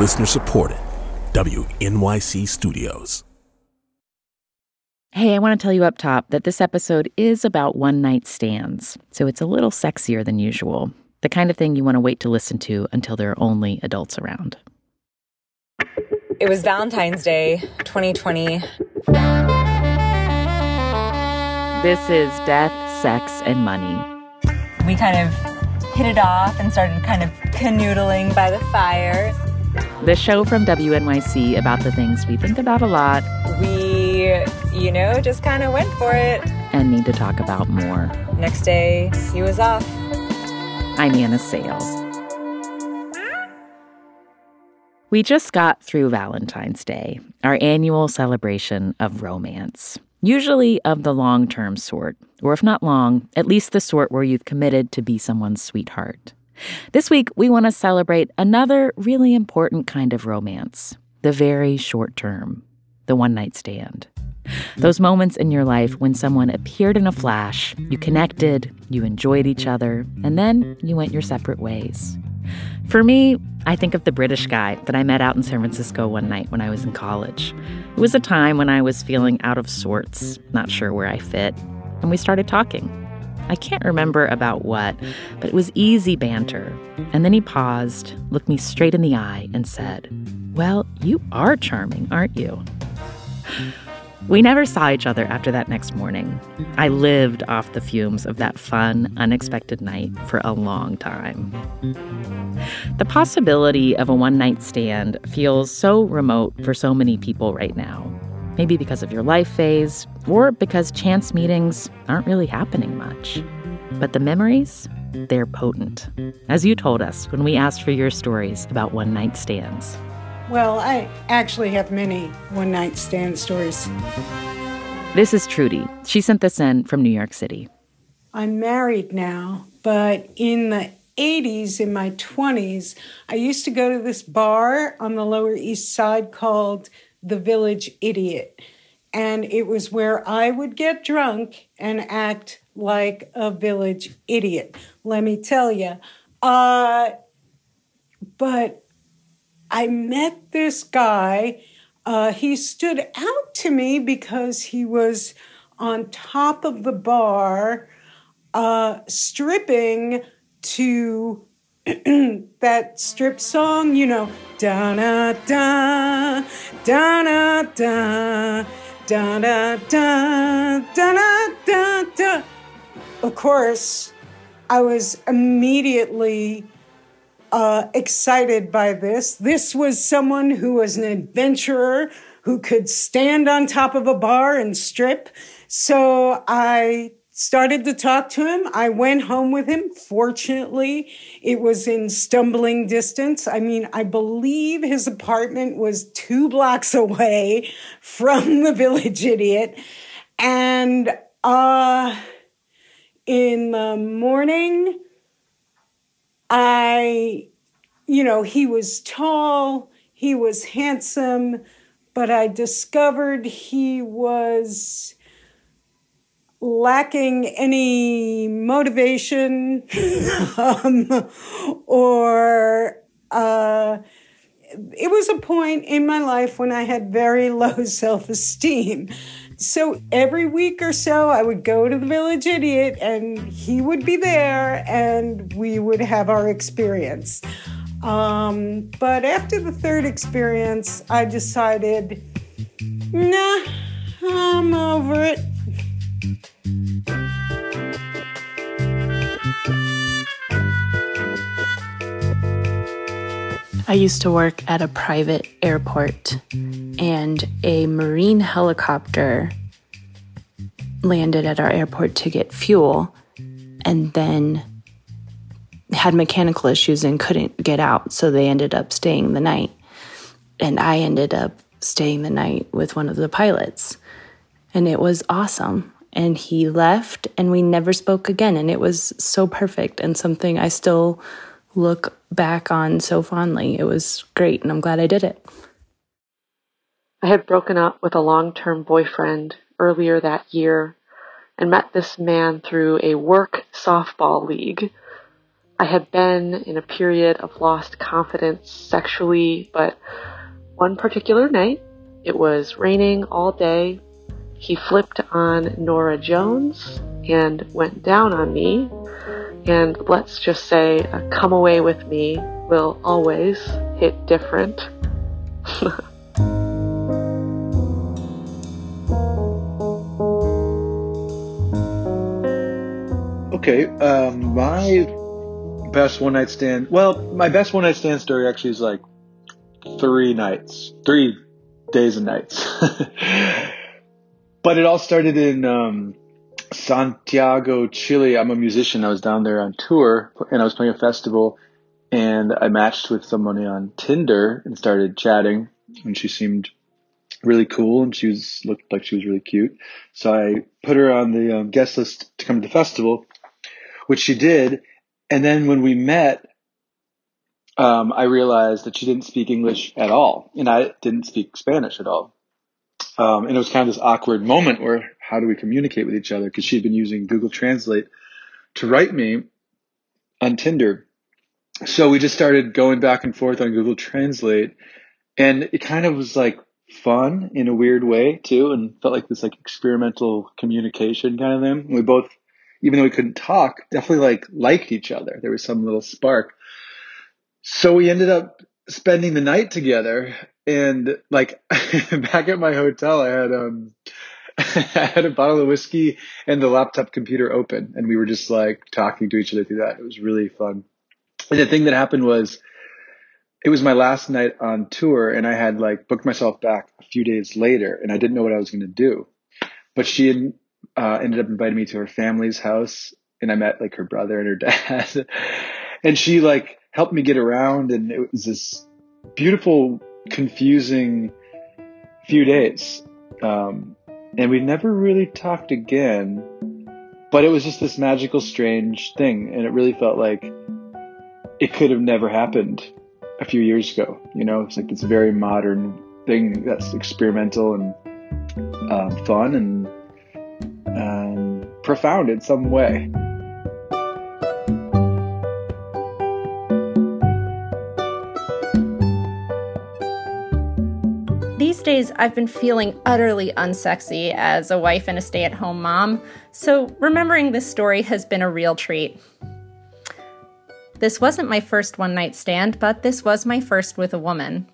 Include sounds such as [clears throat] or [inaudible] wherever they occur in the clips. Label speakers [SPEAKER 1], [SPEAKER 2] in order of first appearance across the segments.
[SPEAKER 1] Listener supported. WNYC Studios.
[SPEAKER 2] Hey, I want to tell you up top that this episode is about one night stands, so it's a little sexier than usual. The kind of thing you want to wait to listen to until there are only adults around.
[SPEAKER 3] It was Valentine's Day 2020.
[SPEAKER 2] This is Death, Sex, and Money.
[SPEAKER 3] We kind of hit it off and started kind of canoodling by the fire.
[SPEAKER 2] The show from WNYC about the things we think about a lot.
[SPEAKER 3] We, you know, just kind of went for it.
[SPEAKER 2] And need to talk about more.
[SPEAKER 3] Next day, he was off.
[SPEAKER 2] I'm Anna Sale. We just got through Valentine's Day, our annual celebration of romance. Usually of the long term sort, or if not long, at least the sort where you've committed to be someone's sweetheart. This week, we want to celebrate another really important kind of romance the very short term, the one night stand. Those moments in your life when someone appeared in a flash, you connected, you enjoyed each other, and then you went your separate ways. For me, I think of the British guy that I met out in San Francisco one night when I was in college. It was a time when I was feeling out of sorts, not sure where I fit, and we started talking. I can't remember about what, but it was easy banter. And then he paused, looked me straight in the eye, and said, Well, you are charming, aren't you? We never saw each other after that next morning. I lived off the fumes of that fun, unexpected night for a long time. The possibility of a one night stand feels so remote for so many people right now. Maybe because of your life phase, or because chance meetings aren't really happening much. But the memories, they're potent. As you told us when we asked for your stories about one night stands.
[SPEAKER 4] Well, I actually have many one night stand stories.
[SPEAKER 2] This is Trudy. She sent this in from New York City.
[SPEAKER 4] I'm married now, but in the 80s, in my 20s, I used to go to this bar on the Lower East Side called The Village Idiot. And it was where I would get drunk and act like a village idiot. Let me tell you. Uh, but I met this guy. Uh, he stood out to me because he was on top of the bar, uh, stripping to [clears throat] that strip song, you know, da da da da da da da da da da da da. Of course, I was immediately uh, excited by this. This was someone who was an adventurer who could stand on top of a bar and strip. So I started to talk to him. I went home with him. Fortunately, it was in stumbling distance. I mean, I believe his apartment was two blocks [laughs] away from the village idiot. And uh, in the morning, I, you know, he was tall, he was handsome, but I discovered he was lacking any motivation [laughs] um, or uh, it was a point in my life when I had very [laughs] low self esteem. So every week or so, I would go to the village idiot and he would be there and we would have our experience. Um, but after the third experience, I decided, nah, I'm over it.
[SPEAKER 5] I used to work at a private airport, and a Marine helicopter landed at our airport to get fuel and then had mechanical issues and couldn't get out. So they ended up staying the night. And I ended up staying the night with one of the pilots. And it was awesome. And he left, and we never spoke again. And it was so perfect and something I still look back on so fondly. It was great, and I'm glad I did it.
[SPEAKER 6] I had broken up with a long term boyfriend earlier that year and met this man through a work softball league. I had been in a period of lost confidence sexually, but one particular night, it was raining all day. He flipped on Norah Jones and went down on me. And let's just say, come away with me will always hit different. [laughs]
[SPEAKER 7] okay, um, my best one night stand. Well, my best one night stand story actually is like three nights, three days and nights. [laughs] but it all started in um, Santiago, Chile. I'm a musician. I was down there on tour and I was playing a festival and I matched with somebody on Tinder and started chatting and she seemed really cool and she was looked like she was really cute. So I put her on the um, guest list to come to the festival, which she did. And then when we met, um, I realized that she didn't speak English at all, and I didn't speak Spanish at all. Um, and it was kind of this awkward moment where how do we communicate with each other? Because she'd been using Google Translate to write me on Tinder. So we just started going back and forth on Google Translate, and it kind of was like fun in a weird way too, and felt like this like experimental communication kind of thing. We both, even though we couldn't talk, definitely like liked each other. There was some little spark. So we ended up spending the night together and like [laughs] back at my hotel I had um I [laughs] had a bottle of whiskey and the laptop computer open and we were just like talking to each other through that. It was really fun. And the thing that happened was it was my last night on tour and I had like booked myself back a few days later and I didn't know what I was going to do. But she had, uh, ended up inviting me to her family's house and I met like her brother and her [laughs] dad. and she like helped me get around. And it was this beautiful, confusing few days. Um, and we never really talked again, but it was just this magical, strange thing. And it really felt like it could have never happened a few years ago. You know, it's like this very modern thing that's experimental and um, fun and um, profound in some way.
[SPEAKER 8] These days, I've been feeling utterly unsexy as a wife and a stay at home mom, so remembering this story has been a real treat. This wasn't my first one night stand, but this was my first with a woman.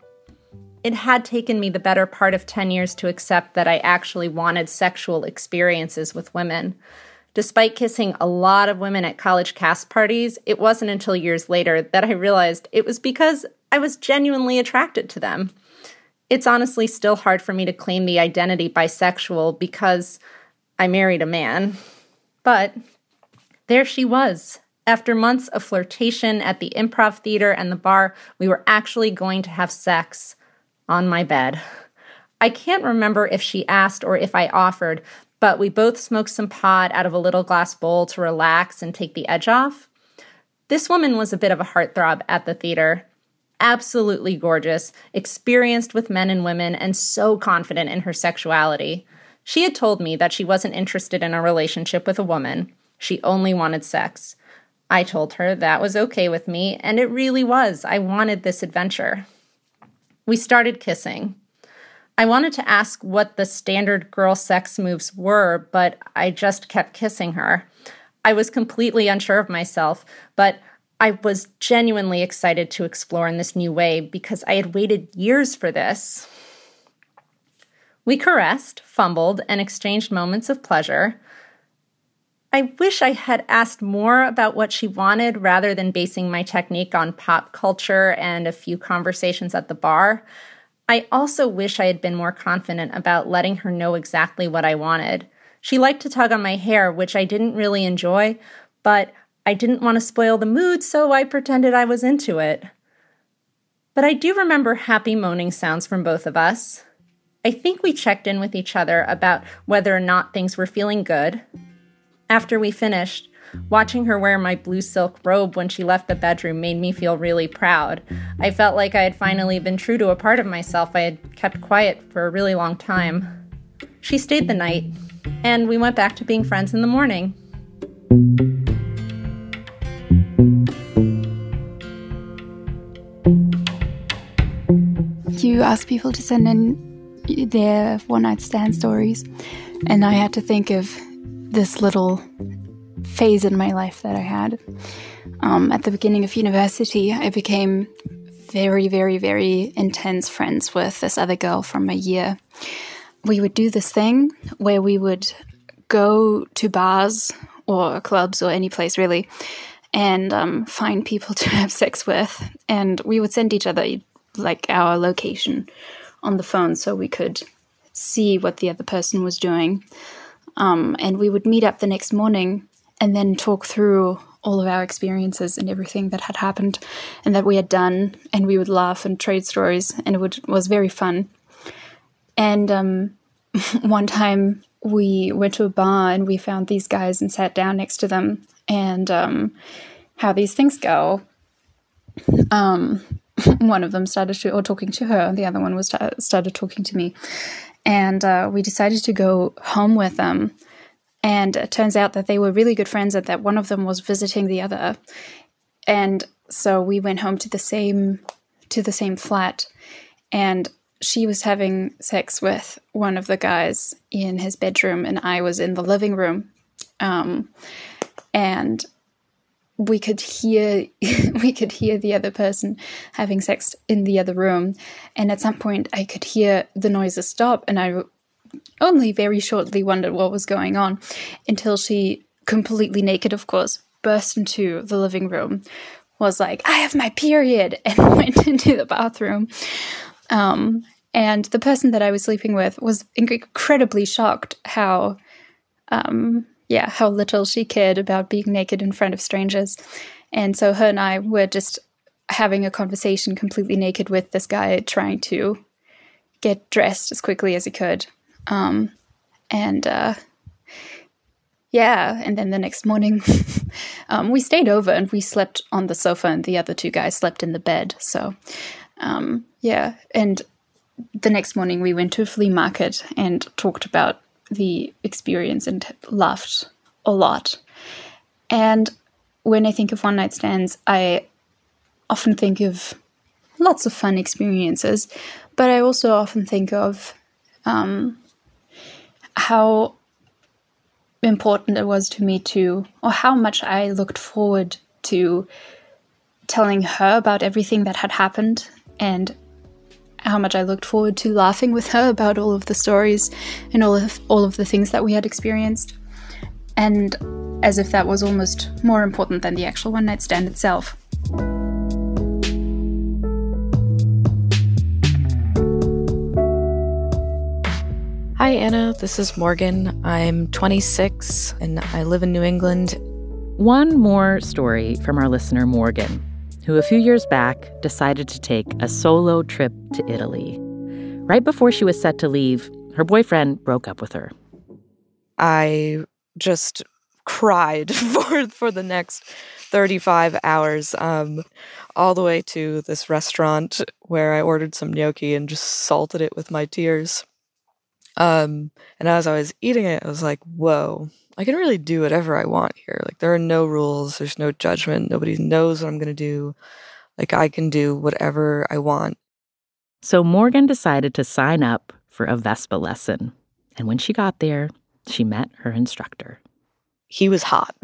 [SPEAKER 8] It had taken me the better part of 10 years to accept that I actually wanted sexual experiences with women. Despite kissing a lot of women at college cast parties, it wasn't until years later that I realized it was because I was genuinely attracted to them. It's honestly still hard for me to claim the identity bisexual because I married a man. But there she was. After months of flirtation at the improv theater and the bar, we were actually going to have sex on my bed. I can't remember if she asked or if I offered, but we both smoked some pot out of a little glass bowl to relax and take the edge off. This woman was a bit of a heartthrob at the theater absolutely gorgeous, experienced with men and women, and so confident in her sexuality. She had told me that she wasn't interested in a relationship with a woman, she only wanted sex. I told her that was okay with me, and it really was. I wanted this adventure. We started kissing. I wanted to ask what the standard girl sex moves were, but I just kept kissing her. I was completely unsure of myself, but I was genuinely excited to explore in this new way because I had waited years for this. We caressed, fumbled, and exchanged moments of pleasure. I wish I had asked more about what she wanted rather than basing my technique on pop culture and a few conversations at the bar. I also wish I had been more confident about letting her know exactly what I wanted. She liked to tug on my hair, which I didn't really enjoy, but I didn't want to spoil the mood, so I pretended I was into it. But I do remember happy moaning sounds from both of us. I think we checked in with each other about whether or not things were feeling good. After we finished, watching her wear my blue silk robe when she left the bedroom made me feel really proud. I felt like I had finally been true to a part of myself I had kept quiet for a really long time. She stayed the night, and we went back to being friends in the morning.
[SPEAKER 5] Ask people to send in their one night stand stories. And I had to think of this little phase in my life that I had. Um, at the beginning of university, I became very, very, very intense friends with this other girl from my year. We would do this thing where we would go to bars or clubs or any place really and um, find people [laughs] to have sex with. And we would send each other like our location on the phone so we could see what the other person was doing. Um, and we would meet up the next morning and then talk through all of our experiences and everything that had happened and that we had done. And we would laugh and trade stories, and it would, was very fun. And um, [laughs] one time we went to a bar and we found these guys and sat down next to them. And um, how these things go, um, [laughs] one of them started to, or talking to her, and the other one was started talking to me. And uh, we decided to go home with them. And it turns out that they were really good friends, and that one of them was visiting the other. And so we went home to the same to the same flat, and she was having sex with one of the guys in his bedroom, and I was in the living room. Um, and we could hear [laughs] we could hear the other person having sex in the other room. And at some point i could hear the noises stop and i only very shortly wondered what was going on until she completely naked of course burst into the living room was like i have my period [laughs] and went into the bathroom. Um, and the person that i was sleeping with was incredibly shocked how um, yeah, how little she cared about being naked in front of strangers. And so her and I were just having a conversation completely naked with this guy trying to get dressed as quickly as he could. Um, and uh, yeah, and then the next morning [laughs] um, we stayed over and we slept on the sofa, and the other two guys slept in the bed. So um, yeah, and the next morning we went to a flea market and talked about the experience and laughed a lot. And when I think of one night stands, I often think of lots of fun experiences, but I also often think of um, how important it was to me to, or how much I looked forward to telling her about everything that had happened and how much I looked forward to laughing with her about all of the stories and all of all of the things that we had experienced. And as if that was almost more important than the actual one night stand itself.
[SPEAKER 9] Hi, Anna. This is Morgan. I'm 26 and I live in New England.
[SPEAKER 2] One more story from our listener, Morgan who a few years back decided to take a solo trip to Italy. Right before she was set to leave, her boyfriend broke up with her.
[SPEAKER 9] I just cried [laughs] for for the next 35 hours um, all the way to this restaurant where I ordered some gnocchi and just salted it with my tears. Um, and as I was eating it, I was like, whoa, I can really do whatever I want here. Like there are no rules, there's no judgment, nobody knows what I'm going to do. Like I can do whatever I want.
[SPEAKER 2] So Morgan decided to sign up for a Vespa lesson. And when she got there, she met her instructor.
[SPEAKER 9] He was hot.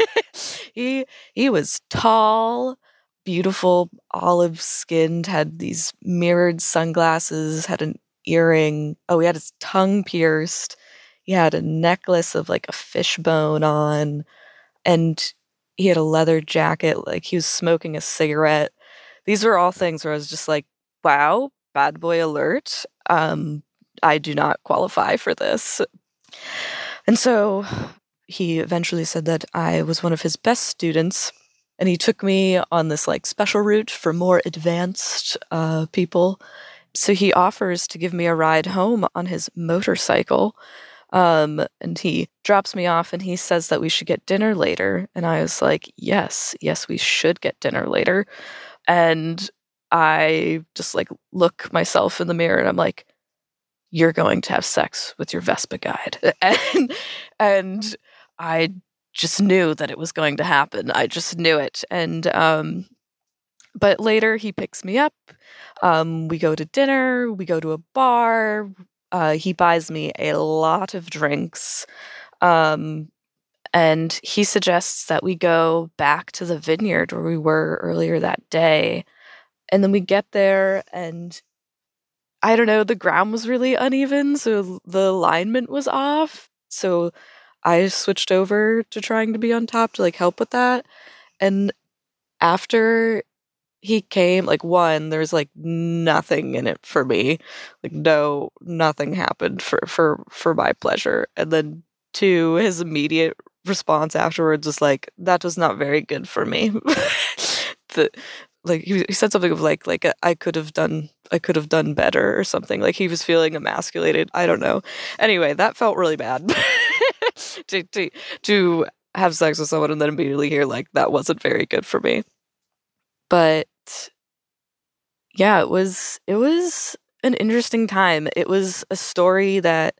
[SPEAKER 9] [laughs] he he was tall, beautiful, olive skinned, had these mirrored sunglasses, had an earring. Oh, he had his tongue pierced he had a necklace of like a fishbone on and he had a leather jacket like he was smoking a cigarette. These were all things where i was just like wow bad boy alert um i do not qualify for this. And so he eventually said that i was one of his best students and he took me on this like special route for more advanced uh, people. So he offers to give me a ride home on his motorcycle um, and he drops me off and he says that we should get dinner later. And I was like, yes, yes, we should get dinner later. And I just like look myself in the mirror and I'm like, you're going to have sex with your Vespa guide. [laughs] and, and I just knew that it was going to happen. I just knew it. And um, But later he picks me up. Um, we go to dinner, we go to a bar. Uh, he buys me a lot of drinks. Um, and he suggests that we go back to the vineyard where we were earlier that day. And then we get there, and I don't know, the ground was really uneven, so the alignment was off. So I switched over to trying to be on top to like help with that. And after he came, like one, there's like nothing in it for me. Like no, nothing happened for for for my pleasure. And then two, his immediate response afterwards was like, "That was not very good for me." [laughs] the like he, he said something of like like I could have done I could have done better or something. Like he was feeling emasculated. I don't know. Anyway, that felt really bad. [laughs] to, to to have sex with someone and then immediately hear like that wasn't very good for me. But yeah, it was it was an interesting time. It was a story that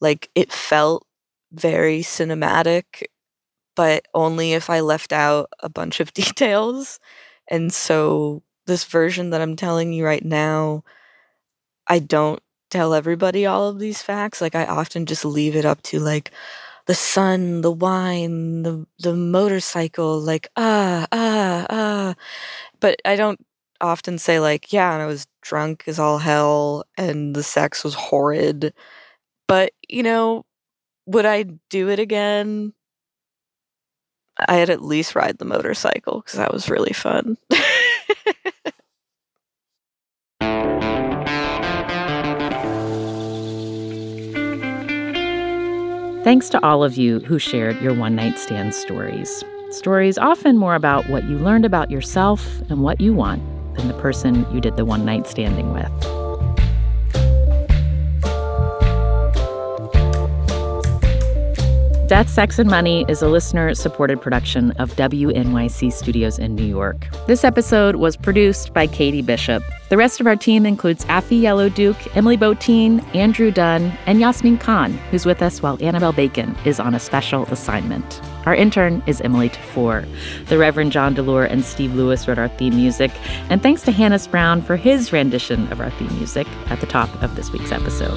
[SPEAKER 9] like it felt very cinematic, but only if I left out a bunch of [laughs] details. And so this version that I'm telling you right now, I don't tell everybody all of these facts. Like I often just leave it up to like the sun, the wine, the the motorcycle, like ah ah ah. But I don't often say like, yeah, and I was drunk as all hell and the sex was horrid. But, you know, would I do it again? I'd at least ride the motorcycle because that was really fun.
[SPEAKER 2] Thanks to all of you who shared your one night stand stories. Stories often more about what you learned about yourself and what you want than the person you did the one night standing with. Death, Sex, and Money is a listener supported production of WNYC Studios in New York. This episode was produced by Katie Bishop. The rest of our team includes Afi Yellow Duke, Emily Botein, Andrew Dunn, and Yasmeen Khan, who's with us while Anabel Bacon is on a special assignment. Our intern is Emily Tafour. The Reverend John Delore and Steve Lewis wrote our theme music. And thanks to Hannis Brown for his rendition of our theme music at the top of this week's episode.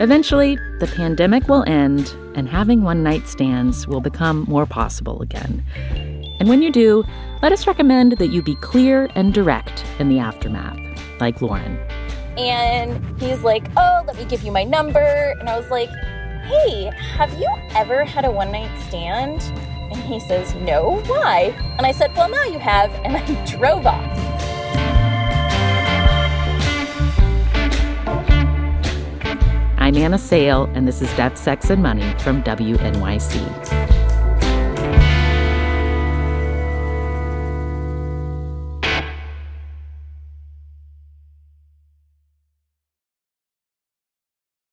[SPEAKER 2] Eventually, the pandemic will end and having one night stands will become more possible again. And when you do, let us recommend that you be clear and direct in the aftermath, like Lauren.
[SPEAKER 10] And he's like, Oh, let me give you my number. And I was like, Hey, have you ever had a one night stand? And he says, No, why? And I said, Well, now you have. And I [laughs] drove off.
[SPEAKER 2] I'm Anna Sale, and this is Death, Sex, and Money from WNYC.